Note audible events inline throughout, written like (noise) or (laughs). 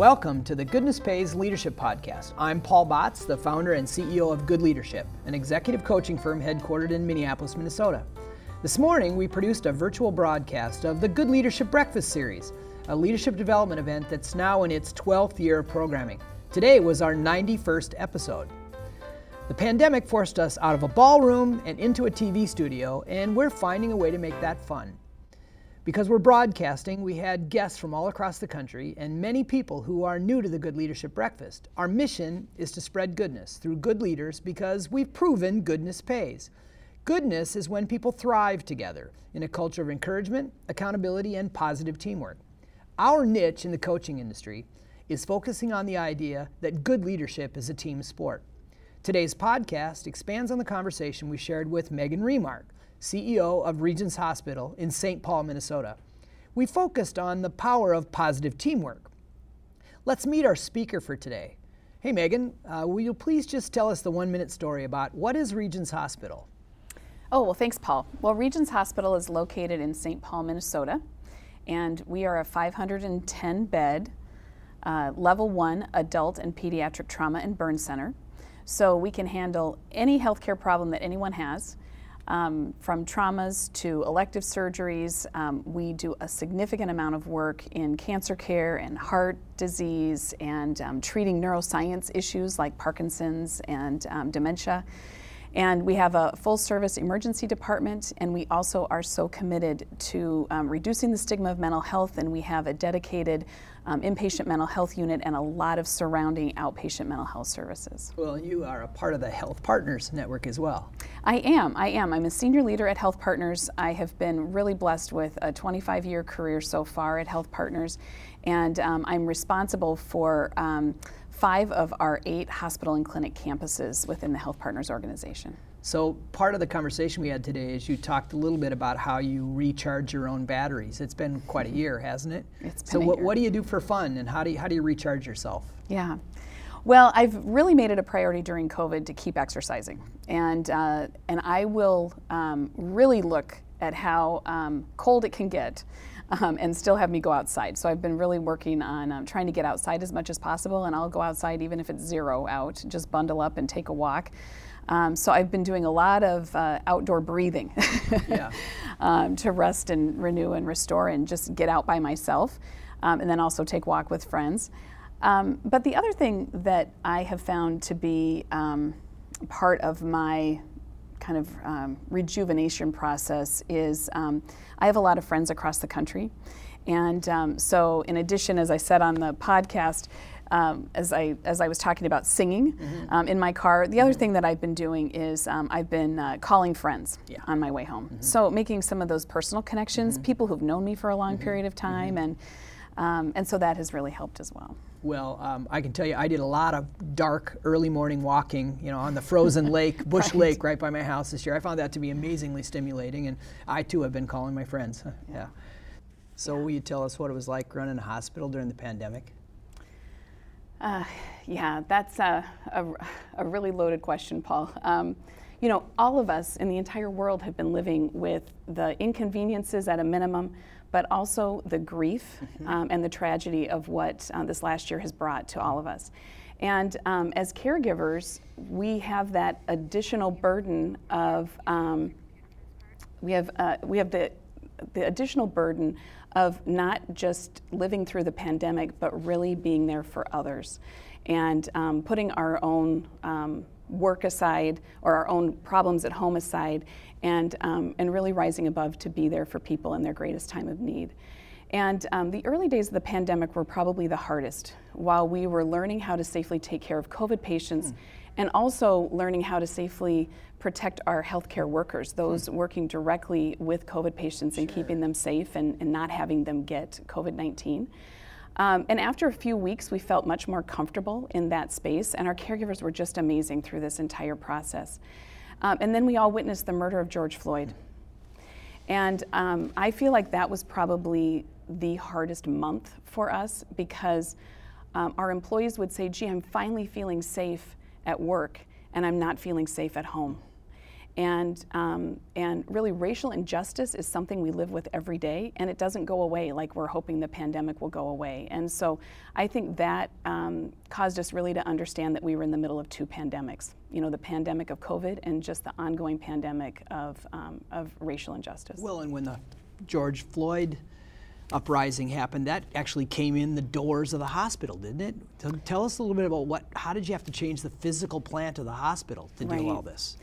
Welcome to the Goodness Pays Leadership Podcast. I'm Paul Batz, the founder and CEO of Good Leadership, an executive coaching firm headquartered in Minneapolis, Minnesota. This morning, we produced a virtual broadcast of the Good Leadership Breakfast Series, a leadership development event that's now in its 12th year of programming. Today was our 91st episode. The pandemic forced us out of a ballroom and into a TV studio, and we're finding a way to make that fun. Because we're broadcasting, we had guests from all across the country and many people who are new to the Good Leadership Breakfast. Our mission is to spread goodness through good leaders because we've proven goodness pays. Goodness is when people thrive together in a culture of encouragement, accountability, and positive teamwork. Our niche in the coaching industry is focusing on the idea that good leadership is a team sport. Today's podcast expands on the conversation we shared with Megan Remark CEO of Regions Hospital in St. Paul, Minnesota. We focused on the power of positive teamwork. Let's meet our speaker for today. Hey, Megan, uh, will you please just tell us the one minute story about what is Regions Hospital? Oh, well, thanks, Paul. Well, Regions Hospital is located in St. Paul, Minnesota, and we are a 510 bed, uh, level one adult and pediatric trauma and burn center. So we can handle any healthcare problem that anyone has um, from traumas to elective surgeries. Um, we do a significant amount of work in cancer care and heart disease and um, treating neuroscience issues like Parkinson's and um, dementia. And we have a full service emergency department, and we also are so committed to um, reducing the stigma of mental health, and we have a dedicated um, inpatient mental health unit and a lot of surrounding outpatient mental health services. Well, you are a part of the Health Partners Network as well. I am. I am. I'm a senior leader at Health Partners. I have been really blessed with a 25 year career so far at Health Partners, and um, I'm responsible for um, five of our eight hospital and clinic campuses within the Health Partners organization. So, part of the conversation we had today is you talked a little bit about how you recharge your own batteries. It's been quite a year, hasn't it? It's been so, what, what do you do for fun and how do you, how do you recharge yourself? Yeah. Well, I've really made it a priority during COVID to keep exercising. And, uh, and I will um, really look at how um, cold it can get um, and still have me go outside. So I've been really working on um, trying to get outside as much as possible, and I'll go outside even if it's zero out, just bundle up and take a walk. Um, so I've been doing a lot of uh, outdoor breathing (laughs) Yeah. um, to rest and renew and restore and just get out by myself, um, and then also take walk with friends. Um, but the other thing that I have found to be um, part of my kind of um, rejuvenation process is um, I have a lot of friends across the country. And um, so, in addition, as I said on the podcast, um, as I as I was talking about singing um, in my car, the other thing that I've been doing is um, I've been uh, calling friends Yeah. on my way home. So making some of those personal connections, people who've known me for a long period of time, and um, and so that has really helped as well. Well, um, I can tell you, I did a lot of dark, early morning walking, you know, on the frozen (laughs) lake, Bush Right. Lake, right by my house this year. I found that to be amazingly stimulating, and I too have been calling my friends. (laughs) Yeah. So, will you tell us what it was like running a hospital during the pandemic? Uh, yeah, that's a, a, a really loaded question, Paul. Um, you know, all of us in the entire world have been living with the inconveniences at a minimum, but also the grief um, and the tragedy of what uh, this last year has brought to all of us. And um, as caregivers, we have that additional burden of um, we have uh, we have the the additional burden of not just living through the pandemic, but really being there for others, and um, putting our own um, work aside or our own problems at home aside, and um, and really rising above to be there for people in their greatest time of need. And um, the early days of the pandemic were probably the hardest. While we were learning how to safely take care of COVID patients and also learning how to safely protect our healthcare workers, those working directly with COVID patients and keeping them safe and, and not having them get COVID 19. Um, and after a few weeks, we felt much more comfortable in that space, and our caregivers were just amazing through this entire process. Um, and then we all witnessed the murder of George Floyd. And um, I feel like that was probably the hardest month for us because um, our employees would say, gee, I'm finally feeling safe at work and I'm not feeling safe at home. And, um, and really, racial injustice is something we live with every day, and it doesn't go away like we're hoping the pandemic will go away. And so I think that um, caused us really to understand that we were in the middle of two pandemics you know, the pandemic of COVID and just the ongoing pandemic of, um, of racial injustice. Well, and when the George Floyd uprising happened, that actually came in the doors of the hospital, didn't it? Tell us a little bit about what, how did you have to change the physical plant of the hospital to right. do all this?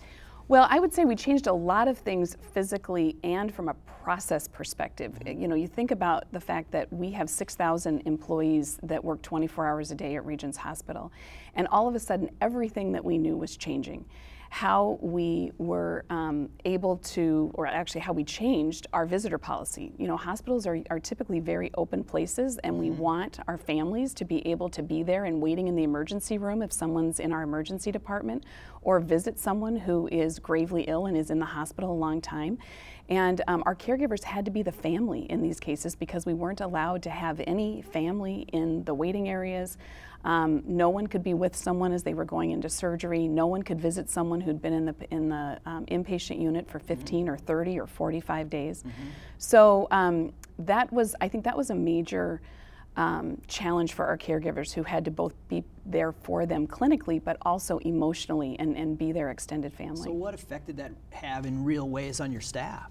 Well, I would say we changed a lot of things physically and from a process perspective. Mm-hmm. You know, you think about the fact that we have 6,000 employees that work 24 hours a day at Regions Hospital, and all of a sudden everything that we knew was changing how we were um, able to, or actually how we changed our visitor policy. You know, hospitals are, are typically very open places, and we mm-hmm. want our families to be able to be there and waiting in the emergency room if someone's in our emergency department, or visit someone who is gravely ill and is in the hospital a long time. And um, our caregivers had to be the family in these cases because we weren't allowed to have any family in the waiting areas. Um, no one could be with someone as they were going into surgery. No one could visit someone who'd been in the in the um, inpatient unit for 15 mm-hmm. or 30 or 45 days. Mm-hmm. So um, that was, I think, that was a major. Um, challenge for our caregivers who had to both be there for them clinically but also emotionally and, and be their extended family. So what effect did that have in real ways on your staff?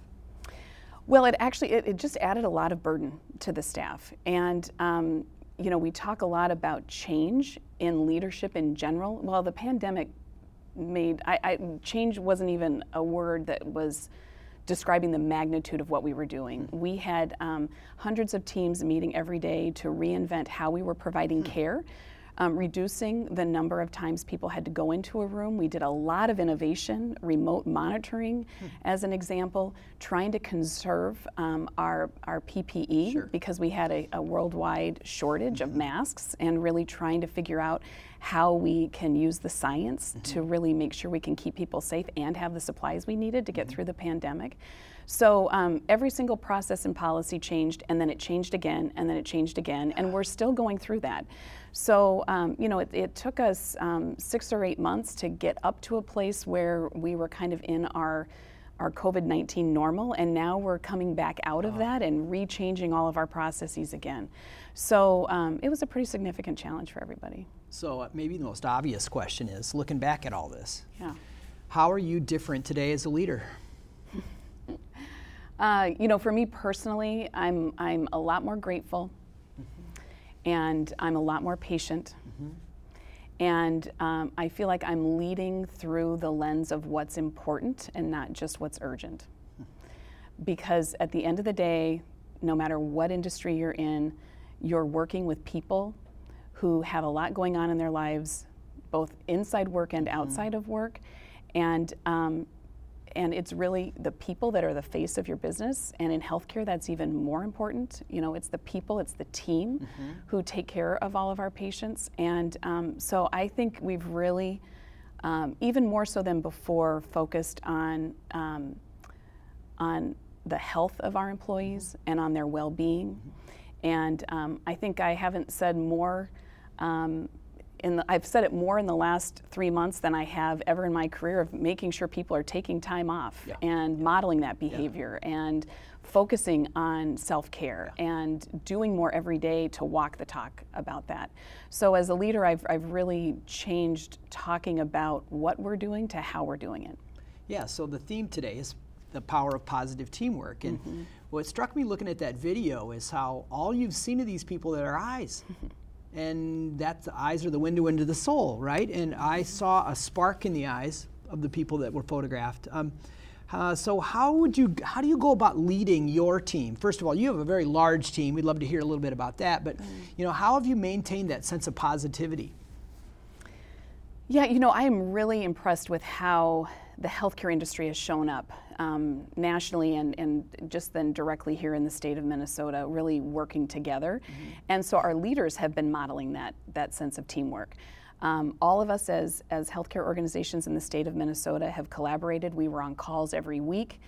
Well, it actually it, it just added a lot of burden to the staff, and um, you know we talk a lot about change in leadership in general. Well, the pandemic made I, I, change wasn't even a word that was describing the magnitude of what we were doing. We had um, hundreds of teams meeting every day to reinvent how we were providing hmm. care um, reducing the number of times people had to go into a room. We did a lot of innovation, remote monitoring, hmm. as an example, trying to conserve um, our, our PPE sure. because we had a, a worldwide shortage mm-hmm. of masks, and really trying to figure out how we can use the science mm-hmm. to really make sure we can keep people safe and have the supplies we needed to get mm-hmm. through the pandemic. So um, every single process and policy changed, and then it changed again, and then it changed again, and we're still going through that. So, um, you know, it, it took us um, six or eight months to get up to a place where we were kind of in our our COVID 19 normal, and now we're coming back out of that and rechanging all of our processes again. So um, it was a pretty significant challenge for everybody. So, uh, maybe the most obvious question is looking back at all this, yeah. how are you different today as a leader? (laughs) uh, you know, for me personally, I'm, I'm a lot more grateful and I'm a lot more patient. Mm-hmm. And um, I feel like I'm leading through the lens of what's important and not just what's urgent. Because at the end of the day, no matter what industry you're in, you're working with people who have a lot going on in their lives, both inside work and mm-hmm. outside mm-hmm. of work. And um, and it's really the people that are the face of your business and in healthcare that's even more important you know it's the people it's the team mm-hmm. who take care of all of our patients and um, so i think we've really um, even more so than before focused on um, on the health of our employees mm-hmm. and on their well-being mm-hmm. and um, i think i haven't said more um, the, I've said it more in the last three months than I have ever in my career of making sure people are taking time off yeah. and modeling that behavior yeah. and focusing on self care yeah. and doing more every day to walk the talk about that. So, as a leader, I've, I've really changed talking about what we're doing to how we're doing it. Yeah, so the theme today is the power of positive teamwork. And mm-hmm. what struck me looking at that video is how all you've seen of these people are eyes. (laughs) and that the eyes are the window into the soul, right? And I saw a spark in the eyes of the people that were photographed. Um, uh, so how would you how do you go about leading your team? First of all, you have a very large team. We'd love to hear a little bit about that. But you know, how have you maintained that sense of positivity? Yeah, you know, I am really impressed with how the healthcare industry has shown up um, nationally and, and just then directly here in the state of Minnesota, really working together. Mm-hmm. And so our leaders have been modeling that, that sense of teamwork. Um, all of us as, as healthcare organizations in the state of Minnesota have collaborated. We were on calls every week.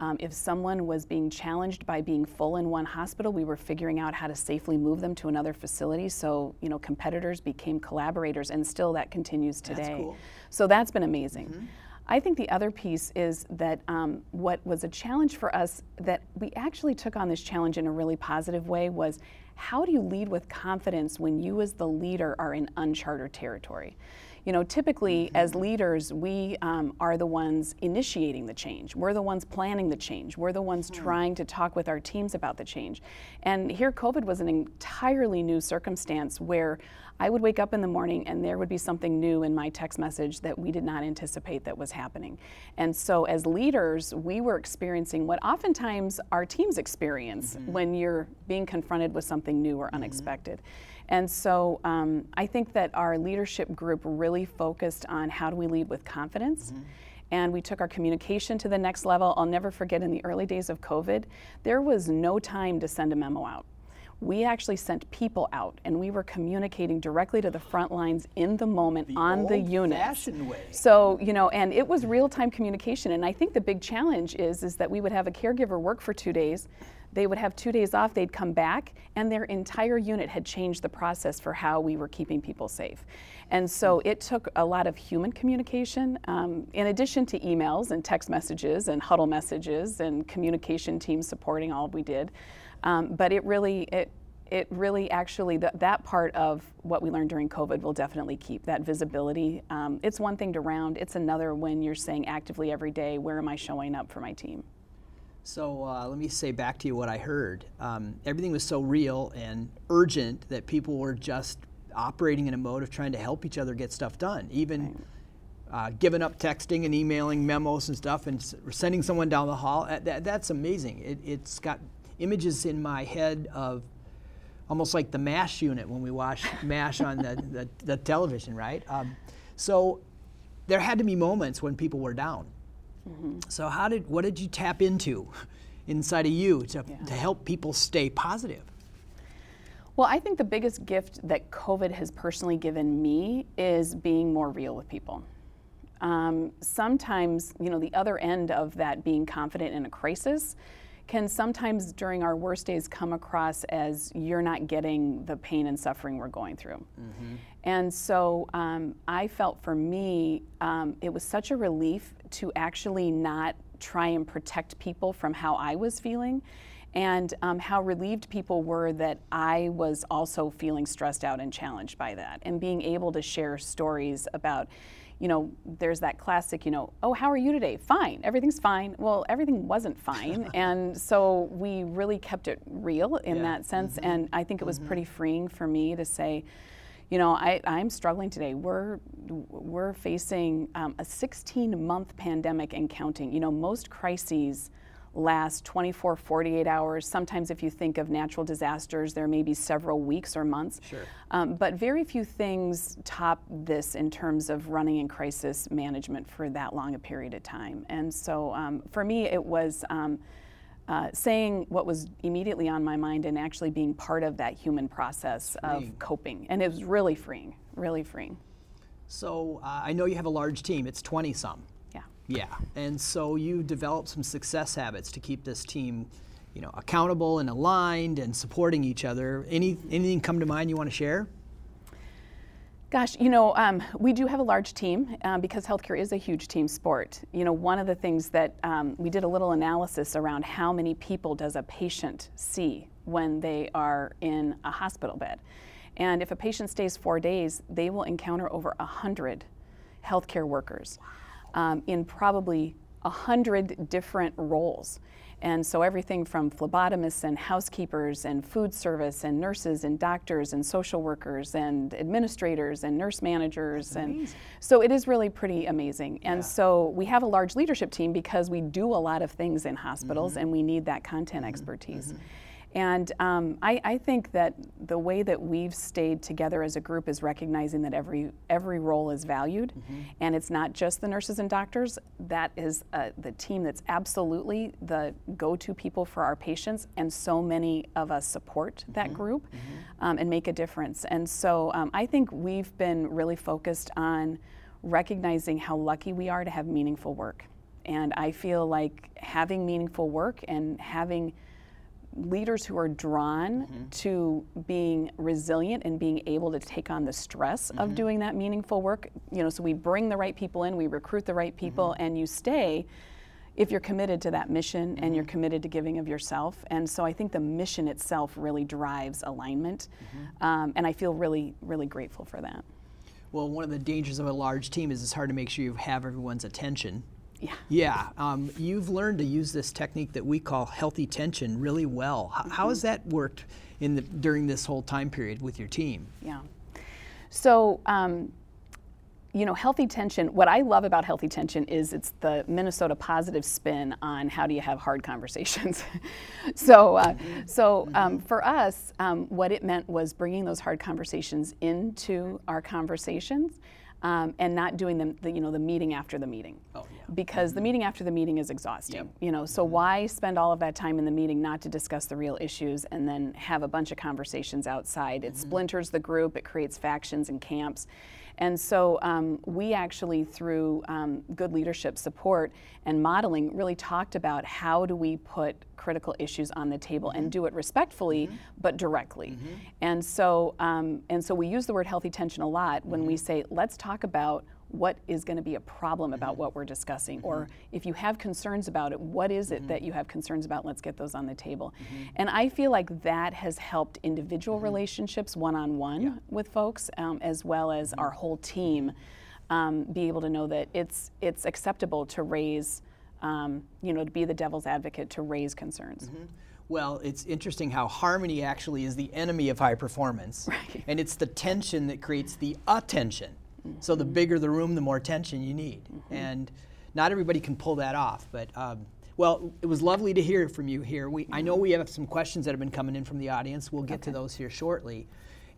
Um, if someone was being challenged by being full in one hospital, we were figuring out how to safely move them to another facility. So, you know, competitors became collaborators, and still that continues today. That's cool. So that's been amazing. Mm-hmm. I think the other piece is that um, what was a challenge for us that we actually took on this challenge in a really positive way was how do you lead with confidence when you as the leader are in uncharted territory? You know, typically mm-hmm. as leaders, we um, are the ones initiating the change. We're the ones planning the change. We're the ones mm-hmm. trying to talk with our teams about the change. And here, COVID was an entirely new circumstance where I would wake up in the morning and there would be something new in my text message that we did not anticipate that was happening. And so, as leaders, we were experiencing what oftentimes our teams experience mm-hmm. when you're being confronted with something new or mm-hmm. unexpected. And so um, I think that our leadership group really focused on how do we lead with confidence. Mm-hmm. And we took our communication to the next level. I'll never forget in the early days of COVID, there was no time to send a memo out. We actually sent people out and we were communicating directly to the front lines in the moment the on the unit. So, you know, and it was real time communication. And I think the big challenge is, is that we would have a caregiver work for two days they would have two days off, they'd come back, and their entire unit had changed the process for how we were keeping people safe. And so it took a lot of human communication, um, in addition to emails and text messages and huddle messages and communication teams supporting all we did. Um, but it really, it, it really actually th- that part of what we learned during covid will definitely keep that visibility um, it's one thing to round it's another when you're saying actively every day where am i showing up for my team so uh, let me say back to you what I heard. Um, everything was so real and urgent that people were just operating in a mode of trying to help each other get stuff done, even uh, giving up texting and emailing memos and stuff and sending someone down the hall. Uh, that, that's amazing. It, it's got images in my head of almost like the MASH unit when we watch (laughs) MASH on the, the, the, television, right? Um, so there had to be moments when people were down Mm-hmm. So how did what did you tap into (laughs) inside of you to, yeah. to help people stay positive? Well, I think the biggest gift that COVID has personally given me is being more real with people. Um, sometimes, you know, the other end of that being confident in a crisis can sometimes during our worst days come across as you're not getting the pain and suffering we're going through. Mm-hmm. And so um, I felt for me, um, it was such a relief to actually not try and protect people from how I was feeling. And um, how relieved people were that I was also feeling stressed out and challenged by that, and being able to share stories about, you know, there's that classic, you know, oh, how are you today? Fine, everything's fine. Well, everything wasn't fine. (laughs) and so we really kept it real in yeah. that sense. Mm-hmm. And I think it was mm-hmm. pretty freeing for me to say, you know, I, I'm struggling today. We're, we're facing um, a 16 month pandemic and counting. You know, most crises last 24, 48 hours. Sometimes, if you think of natural disasters, there may be several weeks or months. Sure. Um, but very few things top this in terms of running in crisis management for that long a period of time. And so, um, for me, it was. Um, uh, saying what was immediately on my mind and actually being part of that human process freeing. of coping. And it was really freeing, really freeing. So uh, I know you have a large team, it's 20 some. Yeah, and so you developed some success habits to keep this team, you know, accountable and aligned and supporting each other. Any anything come to mind you want to share? Gosh, you know, um, we do have a large team um, because healthcare is a huge team sport. You know, one of the things that um, we did a little analysis around how many people does a patient see when they are in a hospital bed. And if a patient stays four days, they will encounter over 100 healthcare workers um, in probably a hundred different roles. And so everything from phlebotomists and housekeepers and food service and nurses and doctors and social workers and administrators and nurse managers and so it is really pretty amazing. And yeah. so we have a large leadership team because we do a lot of things in hospitals mm-hmm. and we need that content mm-hmm. expertise. Mm-hmm. And um, I, I, think that the way that we've stayed together as a group is recognizing that every every role is valued, mm-hmm. and it's not just the nurses and doctors. That is uh, the team that's absolutely the go-to people for our patients, and so many of us support mm-hmm. that group mm-hmm. um, and make a difference. And so um, I think we've been really focused on recognizing how lucky we are to have meaningful work, and I feel like having meaningful work and having leaders who are drawn mm-hmm. to being resilient and being able to take on the stress mm-hmm. of doing that meaningful work. You know, so we bring the right people in, we recruit the right people, mm-hmm. and you stay if you're committed to that mission and you're mm-hmm. committed to giving of yourself. And so I think the mission itself really drives alignment, mm-hmm. um, and I feel really, really grateful for that. Well, one of the dangers of a large team is it's hard to make sure you have everyone's attention. Yeah. Yeah. Um, you've learned to use this technique that we call healthy tension really well. H- mm-hmm. How has that worked in the, during this whole time period with your team? Yeah. So, um, you know, healthy tension, what I love about healthy tension is it's the Minnesota positive spin on how do you have hard conversations. (laughs) so, uh, mm-hmm. so um, mm-hmm. for us, um, what it meant was bringing those hard conversations into our conversations um, and not doing them, the, you know, the meeting after the meeting. Oh, yeah. Because mm-hmm. the meeting after the meeting is exhausting. Yep. You know, so mm-hmm. why spend all of that time in the meeting not to discuss the real issues and then have a bunch of conversations outside? It mm-hmm. splinters the group. It creates factions and camps. And so um, we actually, through um, good leadership support and modeling, really talked about how do we put critical issues on the table mm-hmm. and do it respectfully mm-hmm. but directly. Mm-hmm. And so, um, and so we use the word healthy tension a lot when we mm-hmm. say, let's talk about what is going to be a problem about mm-hmm. what we're discussing mm-hmm. or if you have concerns about it what is it mm-hmm. that you have concerns about let's get those on the table mm-hmm. and i feel like that has helped individual mm-hmm. relationships one-on-one yeah. with folks um, as well as mm-hmm. our whole team um, be able to know that it's it's acceptable to raise um, you know to be the devil's advocate to raise concerns well, it's interesting how harmony actually is the enemy of high performance. (laughs) Right. And it's the tension that creates the attention. So the bigger the room, the more tension you need. Mm-hmm. And not everybody can pull that off. But um, well, it was lovely to hear from you here. We, I know we have some questions that have been coming in from the audience. We'll get okay. to those here shortly.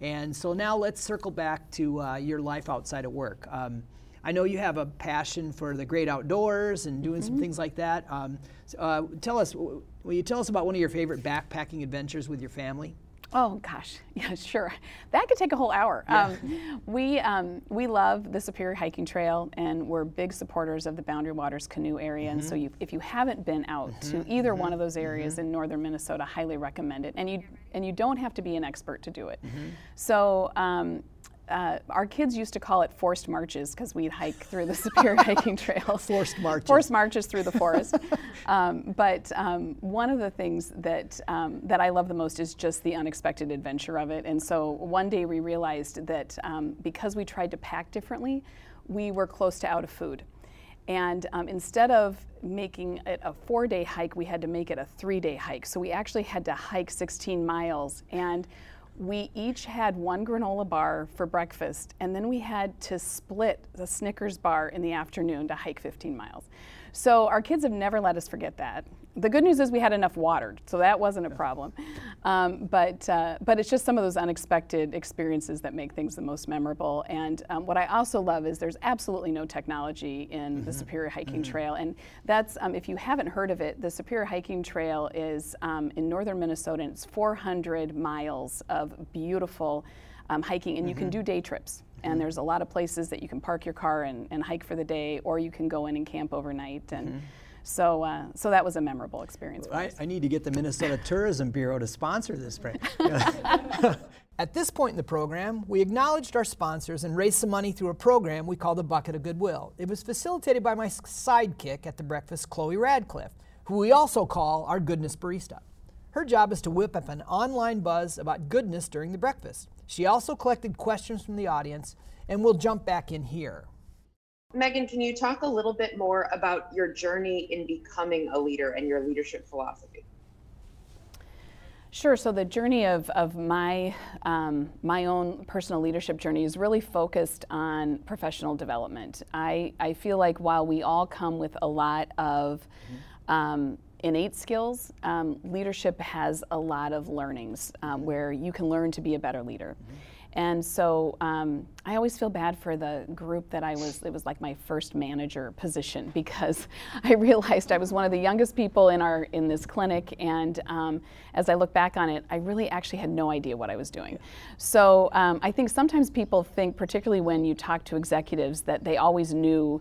And so now let's circle back to uh, your life outside of work. Um, I know you have a passion for the great outdoors and doing mm-hmm. some things like that. Um, so, uh, tell us, will you tell us about one of your favorite backpacking adventures with your family? Oh gosh, (laughs) yeah, sure. That could take a whole hour. Yeah. Um, we um, we love the Superior Hiking Trail, and we're big supporters of the Boundary Waters Canoe Area. Mm-hmm. And so, mm-hmm. you, if you haven't been out mm-hmm. to either mm-hmm. one of those areas mm-hmm. in northern Minnesota, highly recommend it. And you and you don't have to be an expert to do it. Mm-hmm. So. Um, uh, our kids used to call it forced marches because we'd hike through the (laughs) Superior (laughs) hiking trails. Forced marches. Forced marches through the (laughs) forest. um, but um, one of the things that um, that I love the most is just the unexpected adventure of it. And so one day we realized that um, because we tried to pack differently, we were close to out of food. And um, instead of making it a four day hike, we had to make it a three day hike. So we actually had to hike 16 miles. And we each had one granola bar for breakfast, and then we had to split the Snickers bar in the afternoon to hike 15 miles. So our kids have never let us forget that. The good news is we had enough water, so that wasn't a problem. Um, but uh, but it's just some of those unexpected experiences that make things the most memorable. And um, what I also love is there's absolutely no technology in mm-hmm. the Superior Hiking mm-hmm. Trail, and that's um, if you haven't heard of it, the Superior Hiking Trail is um, in northern Minnesota, and it's 400 miles of beautiful um, hiking, and mm-hmm. you can mm-hmm. do day trips and mm-hmm. there's a lot of places that you can park your car and, and hike for the day, or you can go in and camp overnight. And mm-hmm. so, uh, so that was a memorable experience. I, I, need to get the Minnesota (laughs) Tourism Bureau to sponsor this. (laughs) (laughs) At this point in the program, we acknowledged our sponsors and raised some money through a program we call the Bucket of Goodwill. It was facilitated by my sidekick at the breakfast, Chloe Radcliffe, who we also call our goodness barista. Her job is to whip up an online buzz about goodness during the breakfast. She also collected questions from the audience, and we'll jump back in here. Megan, can you talk a little bit more about your journey in becoming a leader and your leadership philosophy? Sure. So the journey of, of my um, my own personal leadership journey is really focused on professional development. I, I feel like while we all come with a lot of mm-hmm. um, innate skills, um, leadership has a lot of learnings um, where you can learn to be a better leader. Mm-hmm. And so um, I always feel bad for the group that I was, it was like my first manager position (laughs) because I realized I was one of the youngest people in, our, in this clinic. And um, as I look back on it, I really actually had no idea what I was doing. So um, I think sometimes people think, particularly when you talk to executives, that they always knew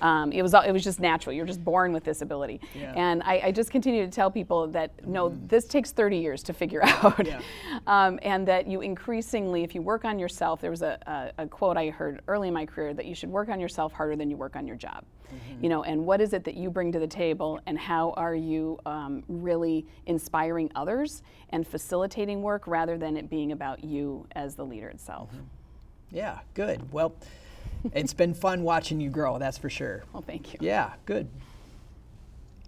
Um, it was it was just natural. You're just born with this ability, yeah. and I, I, just continue to tell people that no, mm. this takes 30 years to figure (laughs) out, yeah. um, and that you increasingly, if you work on yourself, there was a, a, a, quote I heard early in my career that you should work on yourself harder than you work on your job. Mm-hmm. You know, and what is it that you bring to the table, and how are you um, really inspiring others and facilitating work rather than it being about you as the leader itself. Mm-hmm. Yeah, good. Well it's been fun watching you grow, that's for sure. Well, thank you. Yeah, good.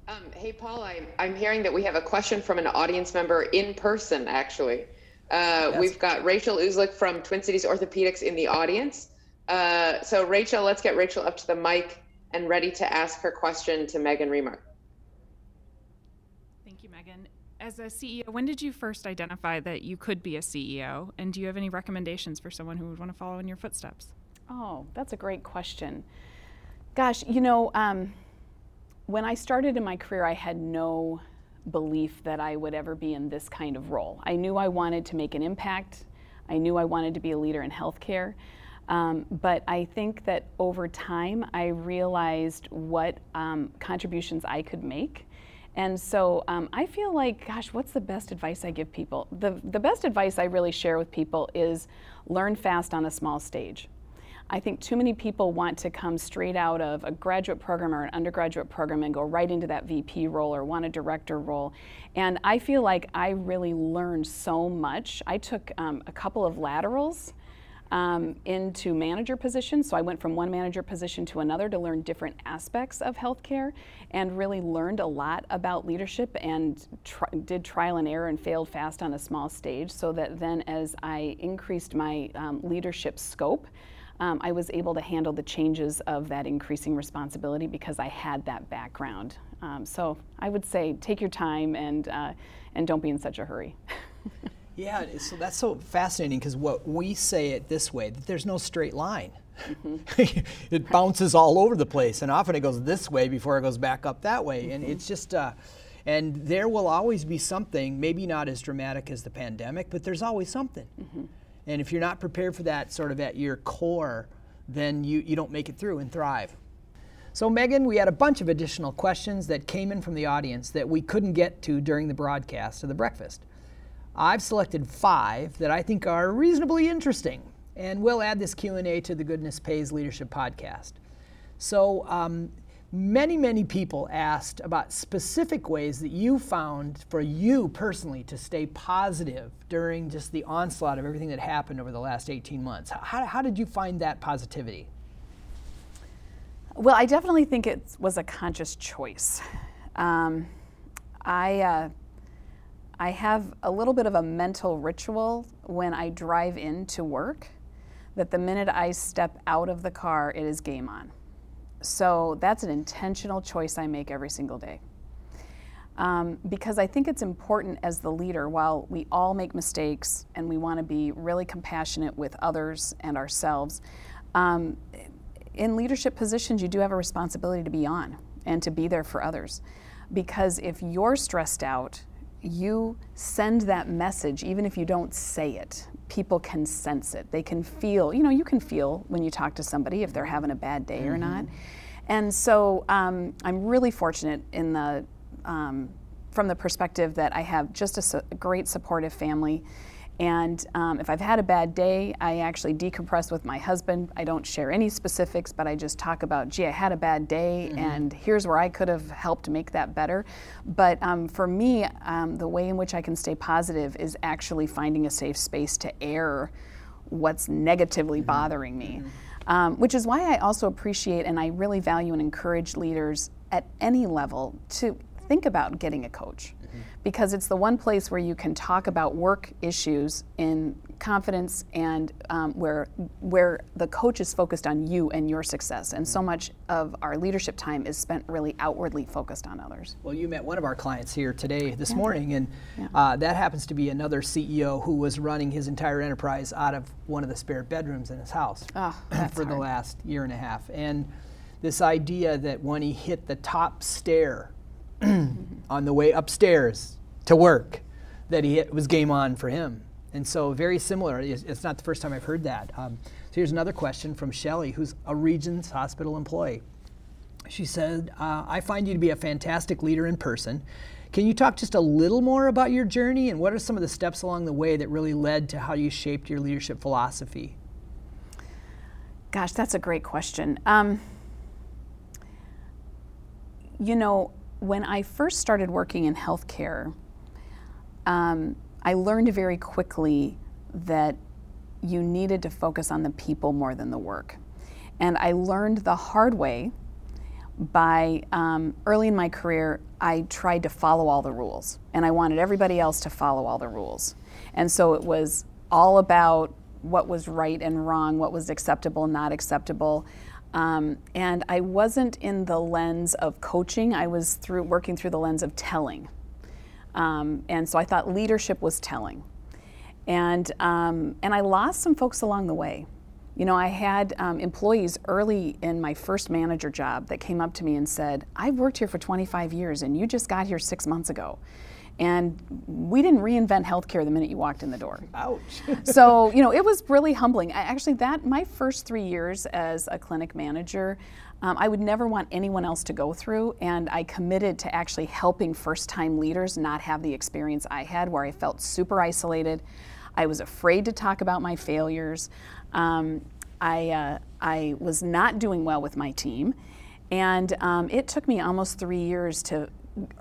Um, hey, Paul, I'm, I'm hearing that we have a question from an audience member in person, actually. Uh, yes. We've got Rachel Uzlik from Twin Cities Orthopedics in the audience. Uh, so, Rachel, let's get Rachel up to the mic and ready to ask her question to Megan Remark. Thank you, Megan. As a CEO, when did you first identify that you could be a CEO? And do you have any recommendations for someone who would want to follow in your footsteps? Oh, that's a great question. Gosh, you know, um, when I started in my career, I had no belief that I would ever be in this kind of role. I knew I wanted to make an impact. I knew I wanted to be a leader in healthcare. Um, but I think that over time, I realized what um, contributions I could make. And so um, I feel like, gosh, what's the best advice I give people? The, the best advice I really share with people is learn fast on a small stage. I think too many people want to come straight out of a graduate program or an undergraduate program and go right into that VP role or want a director role. And I feel like I really learned so much. I took um, a couple of laterals. Um, into manager positions. So I went from one manager position to another to learn different aspects of healthcare and really learned a lot about leadership and did trial and error and failed fast on a small stage. So that then, as I increased my um, leadership scope, um, I was able to handle the changes of that increasing responsibility because I had that background. Um, so I would say take your time and, uh, and don't be in such a hurry. (laughs) yeah, so that's so fascinating because what we say it this way that there's no straight line. Mm-hmm. (laughs) it bounces all over the place, and often it goes this way before it goes back up that way. Mm-hmm. And it's just, uh, and there will always be something, maybe not as dramatic as the pandemic, but there's always something. Mm-hmm. And if you're not prepared for that sort of at your core, then you, you don't make it through and thrive. So, Megan, we had a bunch of additional questions that came in from the audience that we couldn't get to during the broadcast of the breakfast. I've selected five that I think are reasonably interesting, and we'll add this Q&A to the Goodness Pays Leadership podcast. So, um, many, many people asked about specific ways that you found for you personally to stay positive during just the onslaught of everything that happened over the last 18 months. How, how did you find that positivity? Well, I definitely think it was a conscious choice. Um, I, uh, I have a little bit of a mental ritual when I drive into work that the minute I step out of the car, it is game on. So that's an intentional choice I make every single day. Um, because I think it's important as the leader, while we all make mistakes and we want to be really compassionate with others and ourselves, um, in leadership positions, you do have a responsibility to be on and to be there for others. Because if you're stressed out, you send that message, even if you don't say it. People can sense it. They can feel, you know, you can feel when you talk to somebody if they're having a bad day mm-hmm. or not. And so um, I'm really fortunate in the, um, from the perspective that I have just a, su- great supportive family. And um, if I've had a bad day, I actually decompress with my husband. I don't share any specifics, but I just talk about, gee, I had a bad day, mm-hmm. and here's where I could have helped make that better. But um, for me, um, the way in which I can stay positive is actually finding a safe space to air what's negatively mm-hmm. bothering me. Mm-hmm. Um, which is why I also appreciate and I really value and encourage leaders at any level to think about getting a coach because it's the one place where you can talk about work issues in confidence and um, where where the coach is focused on you and your success and so much of our leadership time is spent really outwardly focused on others well you met one of our clients here today this yeah. morning and yeah. uh, that happens to be another ceo who was running his entire enterprise out of one of the spare bedrooms in his house oh, (clears throat) for hard. the last year and a half and this idea that when he hit the top stair (clears throat) on the way upstairs to work that he was game on for him. And so, very similar. It's not the first time I've heard that. Um, so, here's another question from Shelly, who's a Regions Hospital employee. She said, uh, I find you to be a fantastic leader in person. Can you talk just a little more about your journey and what are some of the steps along the way that really led to how you shaped your leadership philosophy? Gosh, that's a great question. Um, you know, when I first started working in healthcare, um, I learned very quickly that you needed to focus on the people more than the work. And I learned the hard way by um, early in my career, I tried to follow all the rules, and I wanted everybody else to follow all the rules. And so it was all about what was right and wrong, what was acceptable not acceptable. Um, and I wasn't in the lens of coaching, I was through working through the lens of telling. Um, and so I thought leadership was telling. And, um, and I lost some folks along the way. You know, I had um, employees early in my first manager job that came up to me and said, I've worked here for 25 years and you just got here six months ago. And we didn't reinvent healthcare the minute you walked in the door. Ouch. (laughs) so, you know, it was really humbling. I, actually, that, my first three years as a clinic manager, um, I would never want anyone else to go through, and I committed to actually helping first time leaders not have the experience I had where I felt super isolated. I was afraid to talk about my failures. Um, I, uh, I was not doing well with my team, and um, it took me almost three years to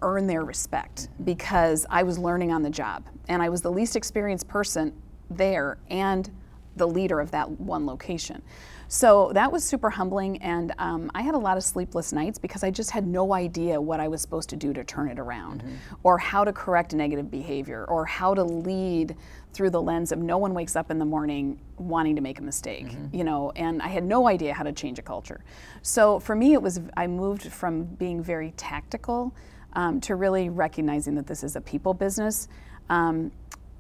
earn their respect because I was learning on the job, and I was the least experienced person there and the leader of that one location. So that was super humbling, and um, I had a lot of sleepless nights because I just had no idea what I was supposed to do to turn it around, mm-hmm. or how to correct negative behavior, or how to lead through the lens of no one wakes up in the morning wanting to make a mistake, mm-hmm. you know, and I had no idea how to change a culture. So for me, it was I moved from being very tactical um, to really recognizing that this is a people business. Um,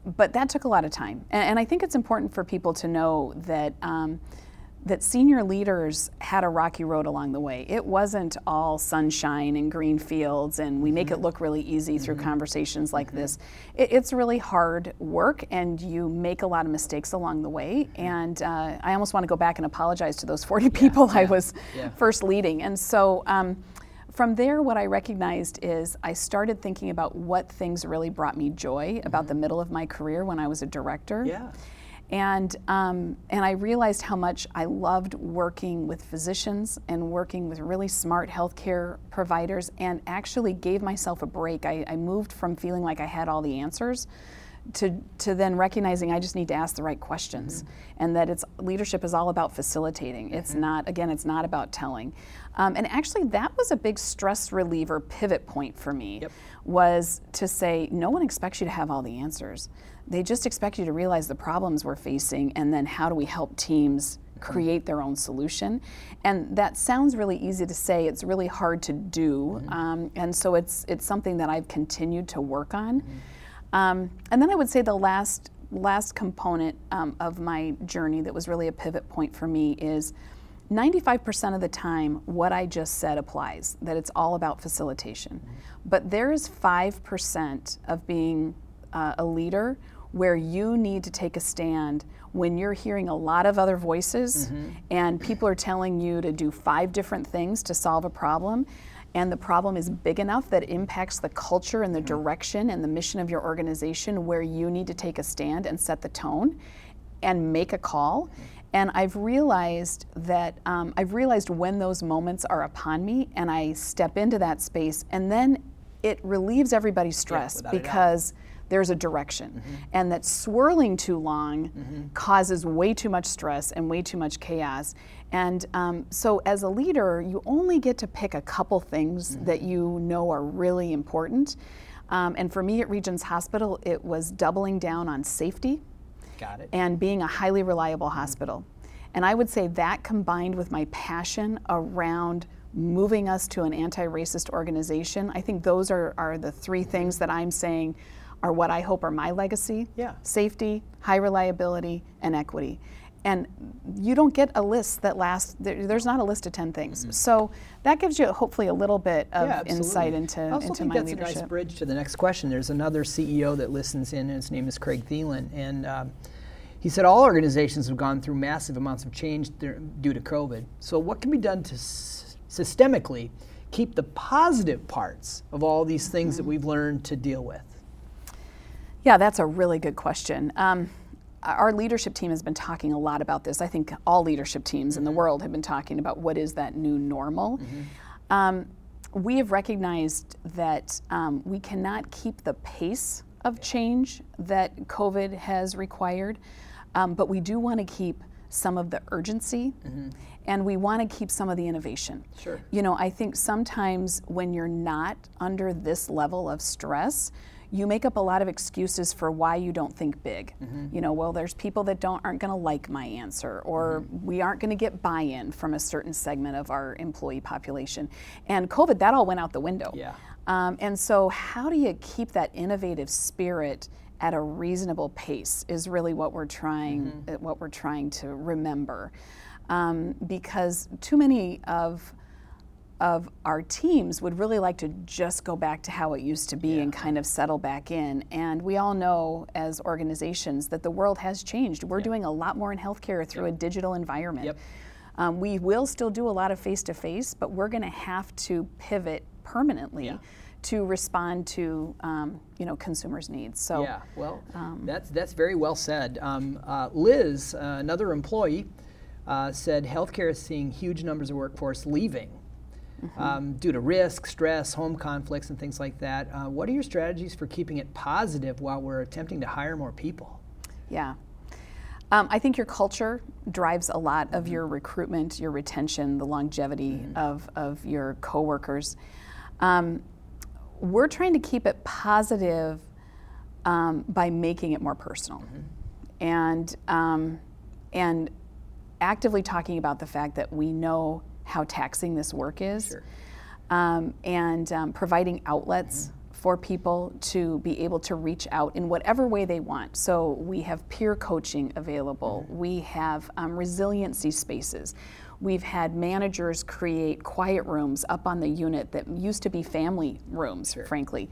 but that took a lot of time, and, and, I think it's important for people to know that. Um, that senior leaders had a rocky road along the way. It wasn't all sunshine and green fields, and we make it mm-hmm. look really easy mm-hmm. through conversations like mm-hmm. this. It, it's really hard work, and you make a lot of mistakes along the way. Mm-hmm. And uh, I almost want to go back and apologize to those 40 people yeah, I was yeah. first leading. And so um, from there, what I recognized is I started thinking about what things really brought me joy about mm-hmm. the middle of my career when I was a director. Yeah. And, um, and I realized how much I loved working with physicians and working with really smart healthcare providers and actually gave myself a break. I, I moved from feeling like I had all the answers to, to then recognizing I just need to ask the right questions mm-hmm. and that it's leadership is all about facilitating. It's mm-hmm. not, again, it's not about telling. Um, and actually, that was a big stress reliever pivot point for me yep. was to say, no one expects you to have all the answers. They just expect you to realize the problems we're facing and then how do we help teams create their own solution. And that sounds really easy to say, it's really hard to do. Mm-hmm. Um, and so it's, it's something that I've continued to work on. Mm-hmm. Um, and then I would say the last, last component um, of my journey that was really a pivot point for me is 95% of the time, what I just said applies, that it's all about facilitation. Mm-hmm. But there is 5% of being uh, a leader where you need to take a stand when you're hearing a lot of other voices mm-hmm. and people are telling you to do five different things to solve a problem and the problem is big enough that it impacts the culture and the mm-hmm. direction and the mission of your organization where you need to take a stand and set the tone and make a call. And I've realized that um, I've realized when those moments are upon me and I step into that space and then it relieves everybody's stress yeah, because there's a direction. Mm-hmm. And that swirling too long mm-hmm. causes way too much stress and way too much chaos. And um, so, as a leader, you only get to pick a couple things mm-hmm. that you know are really important. Um, and for me at Regions Hospital, it was doubling down on safety and being a highly reliable hospital. And I would say that combined with my passion around moving us to an anti racist organization, I think those are, are the three things that I'm saying are what I hope are my legacy yeah. safety, high reliability, and equity. And you don't get a list that lasts, there, there's not a list of 10 things. Mm-hmm. So that gives you hopefully a little bit of yeah, insight into, I also into think my that's leadership. a nice bridge to the next question. There's another CEO that listens in, and his name is Craig Thielen. And um, he said all organizations have gone through massive amounts of change due to COVID. So, what can be done to systemically keep the positive parts of all these things mm-hmm. that we've learned to deal with? Yeah, that's a really good question. Um, our leadership team has been talking a lot about this. I think all leadership teams mm-hmm. in the mm-hmm. world have been talking about what is that new normal. Mm-hmm. Um, we have recognized that um, we cannot keep the pace of change that COVID has required, um, but we do want to keep some of the urgency mm-hmm. and we want to keep some of the innovation. Sure. You know, I think sometimes when you're not under this level of stress, you make up a lot of excuses for why you don't think big. Mm-hmm. You know, well, there's people that don't aren't going to like my answer, or mm-hmm. we aren't going to get buy-in from a certain segment of our employee population. And COVID, that all went out the window. Yeah. Um, and so, how do you keep that innovative spirit at a reasonable pace? Is really what we're trying mm-hmm. What we're trying to remember, um, because too many of of our teams would really like to just go back to how it used to be yeah. and kind of settle back in. And we all know as organizations that the world has changed. We're yep. doing a lot more in healthcare through yep. a digital environment. Yep. Um, we will still do a lot of face to face, but we're going to have to pivot permanently. Yeah. To respond to um, you know consumers' needs. So yeah, well, um, that's that's very well said. Um, uh, Liz, uh, another employee, uh, said healthcare is seeing huge numbers of workforce leaving mm-hmm. um, due to risk, stress, home conflicts, and things like that. Uh, what are your strategies for keeping it positive while we're attempting to hire more people? Yeah. Um, I think your culture drives a lot of mm-hmm. your recruitment, your retention, the longevity mm-hmm. of, of your coworkers. Um, we're trying to keep it positive um, by making it more personal, mm-hmm. and um, and actively talking about the fact that we know how taxing this work is, sure. um, and um, providing outlets. Mm-hmm. For people to be able to reach out in whatever way they want. So, we have peer coaching available, mm-hmm. we have um, resiliency spaces. We've had managers create quiet rooms up on the unit that used to be family rooms, sure. frankly.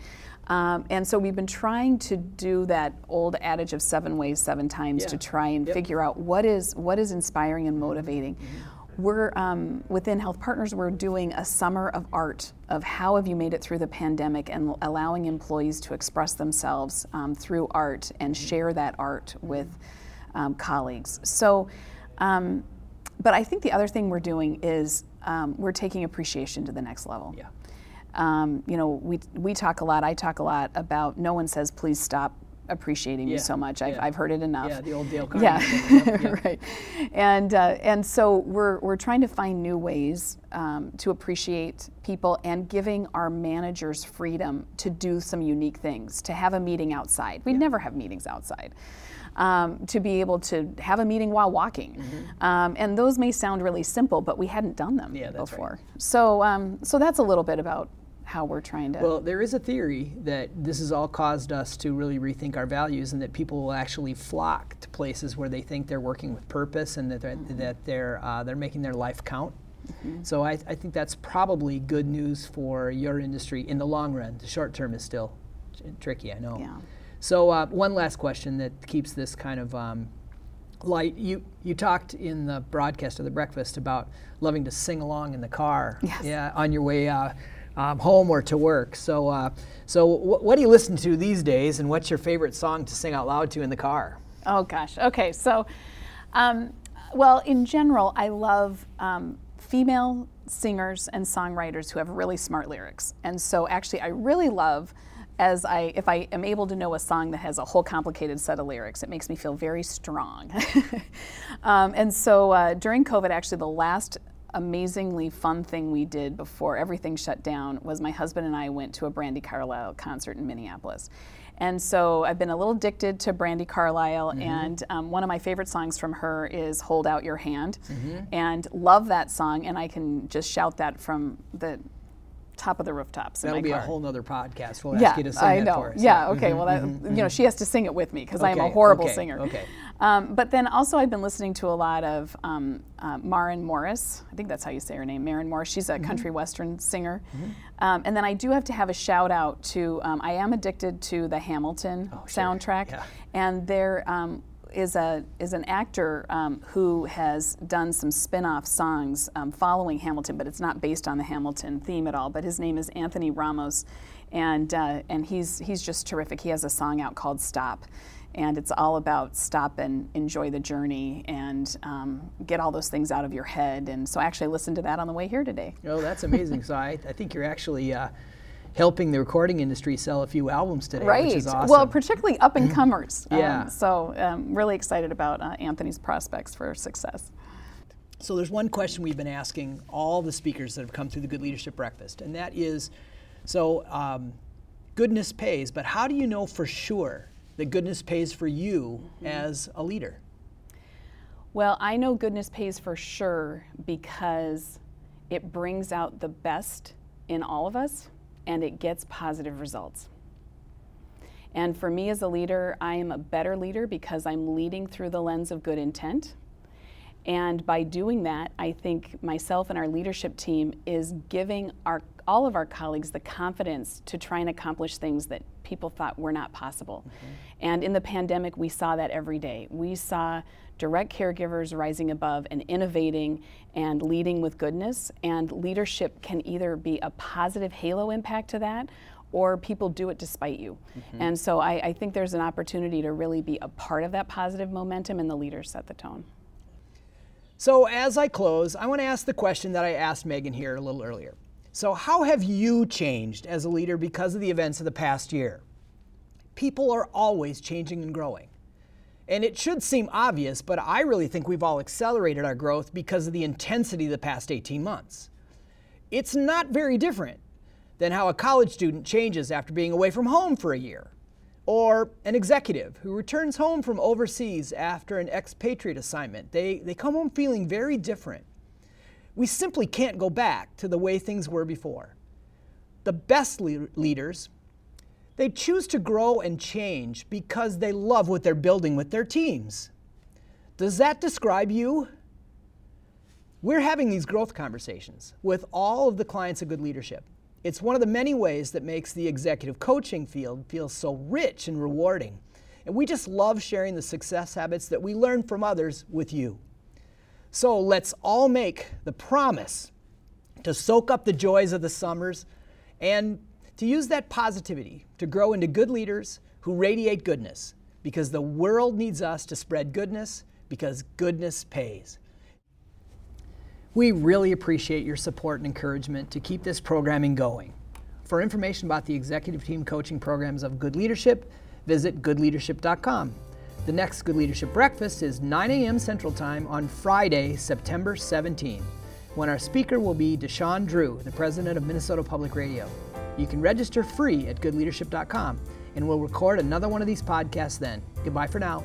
Um, and so we've been trying to do that old adage of seven ways, seven times yeah. to try and yep. figure out what is what is inspiring and motivating. Mm-hmm. We're um, within Health Partners. We're doing a summer of art of how have you made it through the pandemic and allowing employees to express themselves um, through art and share that art with um, colleagues. So, um, but I think the other thing we're doing is um, we're taking appreciation to the next level. Yeah. Um, you know, we we talk a lot. I talk a lot about. No one says please stop appreciating yeah. you so much. I've, yeah. I've heard it enough. Yeah, the old Dale Carnegie. (laughs) Yeah, (laughs) right. And uh, and so we're we're trying to find new ways um, to appreciate people and giving our managers freedom to do some unique things. To have a meeting outside. We never have meetings outside. Um, to be able to have a meeting while walking, mm-hmm. um, and those may sound really simple, but we hadn't done them before. Right. So, um, so that's a little bit about how we're trying to. Well, there is a theory that this has all caused us to really rethink our values, and that people will actually flock to places where they think they're working with purpose and that they're, mm-hmm. that they're uh, they're making their life count. Mm-hmm. So I, I, think that's probably good news for your industry in the long run. The short term is still tricky, I know. Yeah. So uh, one last question that keeps this kind of um, light. You you talked in the broadcast of the breakfast about loving to sing along in the car. Yes. Yeah, on your way uh, um, home or to work. So, uh, so w- what do you listen to these days, and what's your favorite song to sing out loud to in the car? Oh gosh. Okay. So, um, well, in general, I love um, female singers and songwriters who have really smart lyrics, and so actually, I really love. As I, if I am able to know a song that has a whole complicated set of lyrics, it makes me feel very strong. (laughs) um, and so uh, during COVID, actually, the last amazingly fun thing we did before everything shut down was my husband and I went to a Brandi Carlile concert in Minneapolis. And so I've been a little addicted to Brandi Carlile, mm-hmm. and um, one of my favorite songs from her is "Hold Out Your Hand," mm-hmm. and love that song. And I can just shout that from the top of the rooftops. That'll be car. a whole nother podcast. We'll yeah, ask you to sing I know. for us. Yeah, okay. Mm-hmm, well, that, mm-hmm, you know, she has to sing it with me because okay, I'm a horrible okay, singer. Okay. Um, but then also, I've been listening to a lot of um, uh, Maren Morris. I think that's how you say her name, Maren Morris. She's a mm-hmm. country western singer. Mm-hmm. Um, and then I do have to have a shout out to. Um, I am addicted to the Hamilton oh, soundtrack, sure. yeah. and there. Is a is an actor um, who has done some spin-off songs um, following Hamilton, but it's not based on the Hamilton theme at all. But his name is Anthony Ramos, and uh, and he's he's just terrific. He has a song out called Stop, and it's all about stop and enjoy the journey and um, get all those things out of your head. And so I actually listened to that on the way here today. Oh, that's amazing. so I, I think you're actually uh, helping the recording industry sell a few albums today, right. which is awesome. Well, particularly up and comers. Yeah. Um, so um, really excited about uh, Anthony's prospects for success. So there's one question we've been asking all the speakers that have come through the Good Leadership Breakfast, and that is, so um, goodness pays, but how do you know for sure that goodness pays for you Mm-hmm. as a leader? Well, I know goodness pays for sure because it brings out the best in all of us and it gets positive results. And for me as a leader, I am a better leader because I'm leading through the lens of good intent. And by doing that, I think myself and our leadership team is giving our all of our colleagues the confidence to try and accomplish things that people thought were not possible. Mm-hmm. And in the pandemic, we saw that every day. We saw direct caregivers rising above and innovating and leading with goodness. And leadership can either be a positive halo impact to that or people do it despite you. Mm-hmm. And so I, I think there's an opportunity to really be a part of that positive momentum, and the leaders set the tone. So as I close, I want to ask the question that I asked Megan here a little earlier. So how have you changed as a leader because of the events of the past year? People are always changing and growing. And it should seem obvious, but I really think we've all accelerated our growth because of the intensity of the past 18 months. It's not very different than how a college student changes after being away from home for a year, or an executive who returns home from overseas after an expatriate assignment. They, they come home feeling very different. We simply can't go back to the way things were before. The best le- leaders, they choose to grow and change because they love what they're building with their teams. Does that describe you? We're having these growth conversations with all of the clients of good leadership. It's one of the many ways that makes the executive coaching field feel so rich and rewarding. And we just love sharing the success habits that we learn from others with you. So let's all make the promise to soak up the joys of the summers and to use that positivity to grow into good leaders who radiate goodness because the world needs us to spread goodness because goodness pays. We really appreciate your support and encouragement to keep this programming going. For information about the executive team coaching programs of Good Leadership, visit goodleadership.com. The next Good Leadership Breakfast is 9 a.m. Central Time on Friday, September 17, when our speaker will be Duchesne Drew, the president of Minnesota Public Radio. You can register free at goodleadership.com, and we'll record another one of these podcasts then. Goodbye for now.